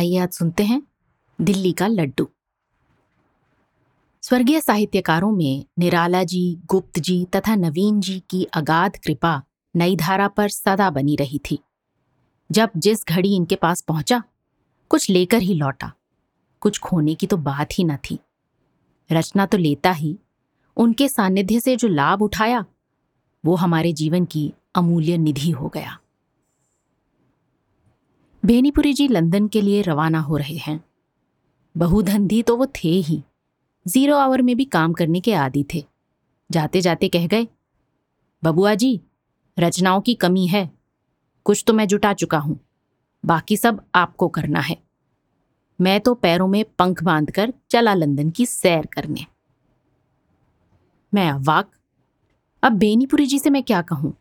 आइए आज सुनते हैं दिल्ली का लड्डू। स्वर्गीय साहित्यकारों में निराला जी, गुप्त जी तथा नवीन जी की अगाध कृपा नई धारा पर सदा बनी रही थी। जब जिस घड़ी इनके पास पहुँचा, कुछ लेकर ही लौटा। कुछ खोने की तो बात ही न थी। रचना तो लेता ही, उनके सानिध्य से जो लाभ उठाया, वो हमारे जीवन की अमूल्य निधि हो गया। बेनीपुरी जी लंदन के लिए रवाना हो रहे हैं। बहुधंधी तो वो थे ही। ज़ीरो आवर में भी काम करने के आदि थे। जाते जाते कह गए, बबुआ जी, रचनाओं की कमी है। कुछ तो मैं जुटा चुका हूँ। बाकी सब आपको करना है। मैं तो पैरों में पंख बांधकर चला लंदन की सैर करने। मैं अवाक, अब बेनीपुरी जी से मैं क्या कहूँ?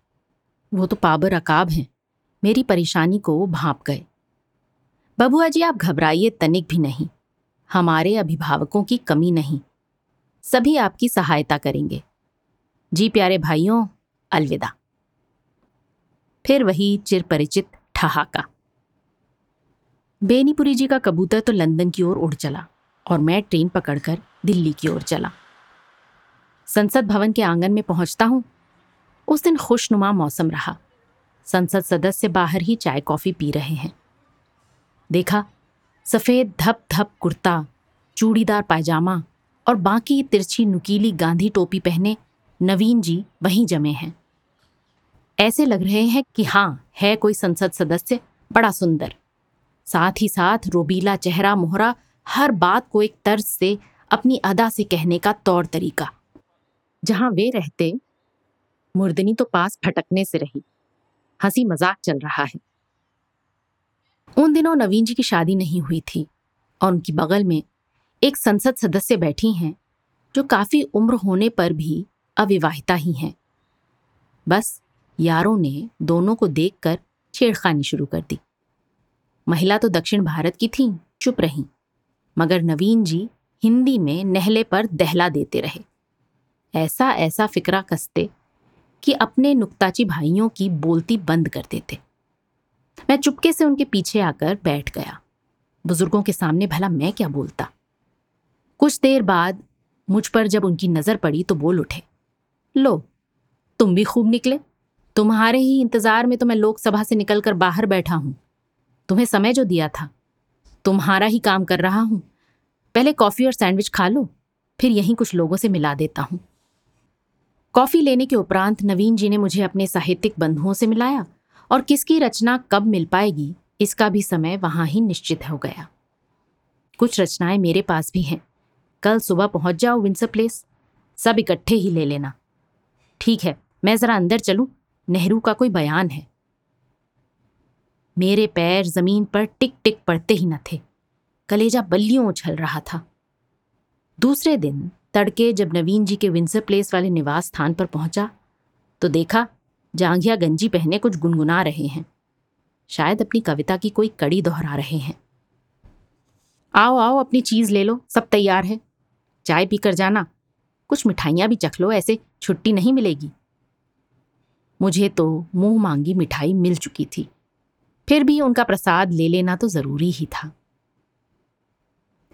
वो तो पाबर अकाब हैं। मेरी परेशानी को भाप गए। बबुआ जी आप घबराइए, तनिक भी नहीं। हमारे अभिभावकों की कमी नहीं। सभी आपकी सहायता करेंगे। जी प्यारे भाइयों, अलविदा। फिर वही चिर परिचित ठहाका। बेनीपुरी जी का कबूतर तो लंदन की ओर उड़ चला और मैं ट्रेन पकड़कर दिल्ली की ओर चला। संसद भवन के आँगन में पहुँचता हूँ। उस दिन खुशनुमा मौसम रहा। संसद सदस्य बाहर ही चाय कॉफ़ी पी रहे हैं। देखा, सफ़ेद धप धप कुर्ता, चूड़ीदार पायजामा और बाकी तिरछी नुकीली गांधी टोपी पहने नवीन जी वहीं जमे हैं। ऐसे लग रहे हैं कि हाँ है कोई संसद सदस्य, बड़ा सुंदर। साथ ही साथ रोबीला चेहरा मोहरा हर बात को एक तर्ज से अपनी अदा से कहने का तौर तरीका। जहाँ वे रहते, मुर्दनी तो पास फटकने से रही। हँसी मज़ाक चल रहा है। उन दिनों नवीन जी की शादी नहीं हुई थी और उनकी बगल में एक संसद सदस्य बैठी हैं, जो काफ़ी उम्र होने पर भी अविवाहिता ही हैं। बस यारों ने दोनों को देखकर छेड़खानी शुरू कर दी। महिला तो दक्षिण भारत की थी, चुप रही, मगर नवीन जी हिंदी में नहले पर दहला देते रहे। ऐसा ऐसा फिक्रा कसते कि अपने नुक्ताची भाइयों की बोलती बंद कर देते। मैं चुपके से उनके पीछे आकर बैठ गया। बुज़ुर्गों के सामने भला मैं क्या बोलता? कुछ देर बाद मुझ पर जब उनकी नज़र पड़ी तो बोल उठे, लो, तुम भी खूब निकले। तुम्हारे ही इंतज़ार में तो मैं लोकसभा से निकलकर बाहर बैठा हूँ। तुम्हें समय जो दिया था, तुम्हारा ही काम कर रहा हूँ। पहले कॉफ़ी और सैंडविच खा लो, फिर यहीं कुछ लोगों से मिला देता हूँ। कॉफ़ी लेने के उपरांत नवीन जी ने मुझे अपने साहित्यिक बंधुओं से मिलाया और किसकी रचना कब मिल पाएगी, इसका भी समय वहाँ ही निश्चित हो गया। कुछ रचनाएँ मेरे पास भी हैं। कल सुबह पहुँच जाओ विंसर प्लेस। सब इकट्ठे ही ले लेना। ठीक है, मैं जरा अंदर चलूँ। नेहरू का कोई बयान है। मेरे पैर ज़मीन पर टिक टिक पड़ते ही न थे। कलेजा बल्लियों उछल रहा था। दूसरे दिन तड़के जब नवीन जी के विंसर प्लेस वाले निवास स्थान पर पहुँचा तो देखा जांघिया गंजी पहने कुछ गुनगुना रहे हैं। शायद अपनी कविता की कोई कड़ी दोहरा रहे हैं। आओ आओ, अपनी चीज़ ले लो, सब तैयार है। चाय पीकर जाना। कुछ मिठाइयाँ भी चख लो, ऐसे छुट्टी नहीं मिलेगी। मुझे तो मुँह मांगी मिठाई मिल चुकी थी। फिर भी उनका प्रसाद ले लेना तो ज़रूरी ही था।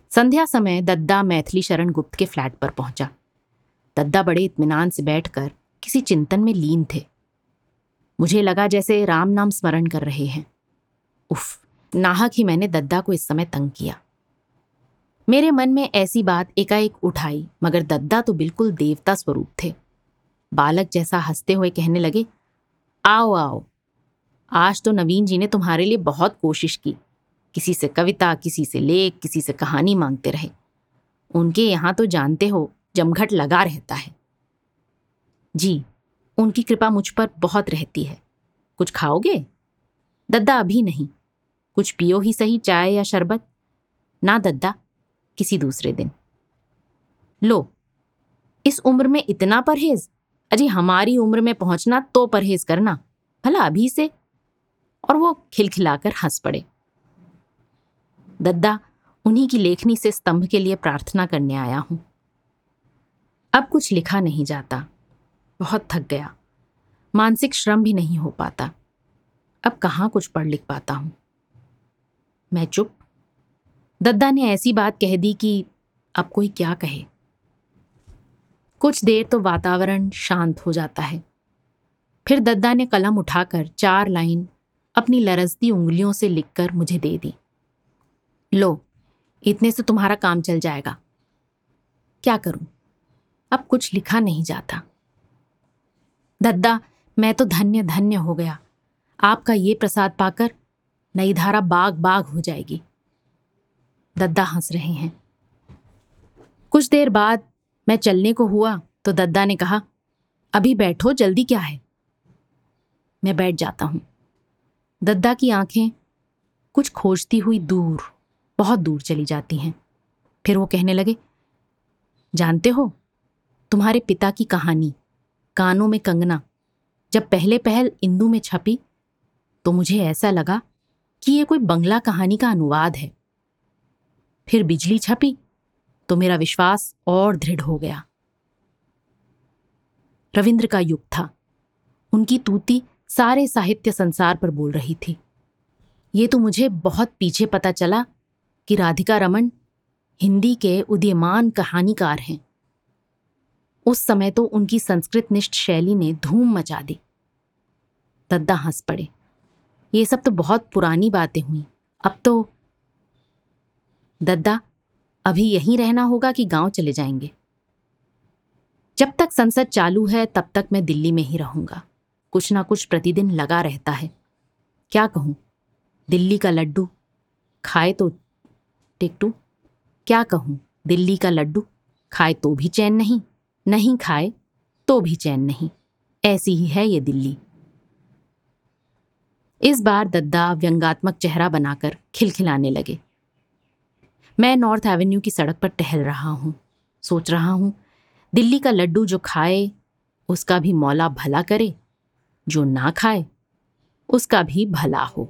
संध्या समय दद्दा मैथिली शरण गुप्त के फ्लैट पर पहुँचा। दद्दा बड़े इत्मीनान से बैठकर किसी चिंतन में लीन थे। मुझे लगा जैसे राम नाम स्मरण कर रहे हैं। उफ, नाहक ही मैंने दद्दा को इस समय तंग किया। मेरे मन में ऐसी बात एकाएक उठाई, मगर दद्दा तो बिल्कुल देवता स्वरूप थे। बालक जैसा हँसते हुए कहने लगे, आओ आओ। आज तो नवीन जी ने तुम्हारे लिए बहुत कोशिश की। किसी से कविता, किसी से लेख, किसी से कहानी मांगते रहे। उनके यहाँ तो जानते हो, जमघट लगा रहता है। जी उनकी कृपा मुझ पर बहुत रहती है। कुछ खाओगे? दद्दा अभी नहीं। कुछ पियो ही सही चाय या शरबत? ना दद्दा, किसी दूसरे दिन। लो, इस उम्र में इतना परहेज? अजी हमारी उम्र में पहुँचना तो परहेज करना, भला अभी से? और वो खिलखिलाकर हंस पड़े। दद्दा, उन्हीं की लेखनी से स्तंभ के लिए प्रार्थना करने आया हूँ। अब कुछ लिखा नहीं जाता। बहुत थक गया। मानसिक श्रम भी नहीं हो पाता। अब कहाँ कुछ पढ़ लिख पाता हूँ? मैं चुप। दद्दा ने ऐसी बात कह दी कि अब कोई क्या कहे। कुछ देर तो वातावरण शांत हो जाता है। फिर दद्दा ने कलम उठाकर चार लाइन अपनी लरजती उंगलियों से लिखकर मुझे दे दी। लो, इतने से तुम्हारा काम चल जाएगा। क्या करूँ? अब कुछ लिखा नहीं जाता। दद्दा, मैं तो धन्य धन्य हो गया। आपका ये प्रसाद पाकर नई धारा बाग बाग हो जाएगी। दद्दा हंस रहे हैं। कुछ देर बाद मैं चलने को हुआ तो दद्दा ने कहा, अभी बैठो, जल्दी क्या है? मैं बैठ जाता हूँ। दद्दा की आँखें कुछ खोजती हुई दूर, बहुत दूर चली जाती हैं। फिर वो कहने लगे, जानते हो, तुम्हारे पिता की कहानी कानों में कंगना। जब पहले पहल इंदू में छपी तो मुझे ऐसा लगा कि ये कोई बंगला कहानी का अनुवाद है। फिर बिजली छपी तो मेरा विश्वास और दृढ़ हो गया। रविंद्र का युग था। उनकी तूती सारे साहित्य संसार पर बोल रही थी। ये तो मुझे बहुत पीछे पता चला कि राधिका रमन हिंदी के उदीयमान कहानीकार हैं। उस समय तो उनकी संस्कृत निष्ठ शैली ने धूम मचा दी। दद्दा हंस पड़े। ये सब तो बहुत पुरानी बातें हुई। अब तो दद्दा, अभी यहीं रहना होगा कि गाँव चले जाएँगे। जब तक संसद चालू है, तब तक मैं दिल्ली में ही रहूँगा। कुछ ना कुछ प्रतिदिन लगा रहता है। क्या कहूँ? दिल्ली का लड्डू? खाए तो टिकटू? क्या कहूँ? दिल्ली का लड्डू? खाए तो भी चैन नहीं। नहीं खाए तो भी चैन नहीं। ऐसी ही है ये दिल्ली। इस बार दद्दा व्यंगात्मक चेहरा बनाकर खिलखिलाने लगे। मैं नॉर्थ एवेन्यू की सड़क पर टहल रहा हूँ, सोच रहा हूँ, दिल्ली का लड्डू जो खाए, उसका भी मौला भला करे, जो ना खाए, उसका भी भला हो।